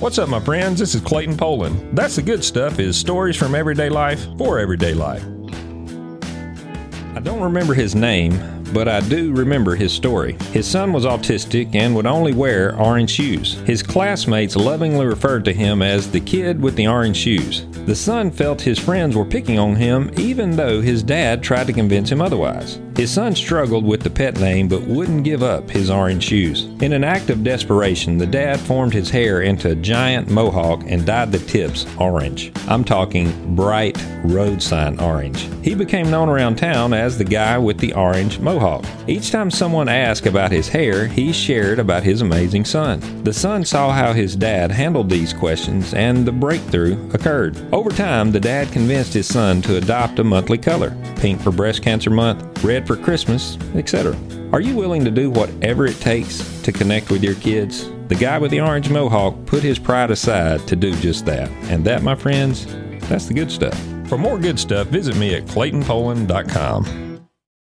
What's up, my friends? This is Clayton Poland. That's the good stuff is stories from everyday life for everyday life. I don't remember his name, but I do remember his story. His son was autistic and would only wear orange shoes. His classmates lovingly referred to him as the kid with the orange shoes. The son felt his friends were picking on him even though his dad tried to convince him otherwise. His son struggled with the pet name but wouldn't give up his orange shoes. In an act of desperation, the dad formed his hair into a giant mohawk and dyed the tips orange. I'm talking bright road sign orange. He became known around town as the guy with the orange mohawk. Each time someone asked about his hair, he shared about his amazing son. The son saw how his dad handled these questions and the breakthrough occurred. Over time, the dad convinced his son to adopt a monthly color pink for breast cancer month, red for Christmas, etc. Are you willing to do whatever it takes to connect with your kids? The guy with the orange mohawk put his pride aside to do just that. And that, my friends, that's the good stuff. For more good stuff, visit me at claytonpoland.com.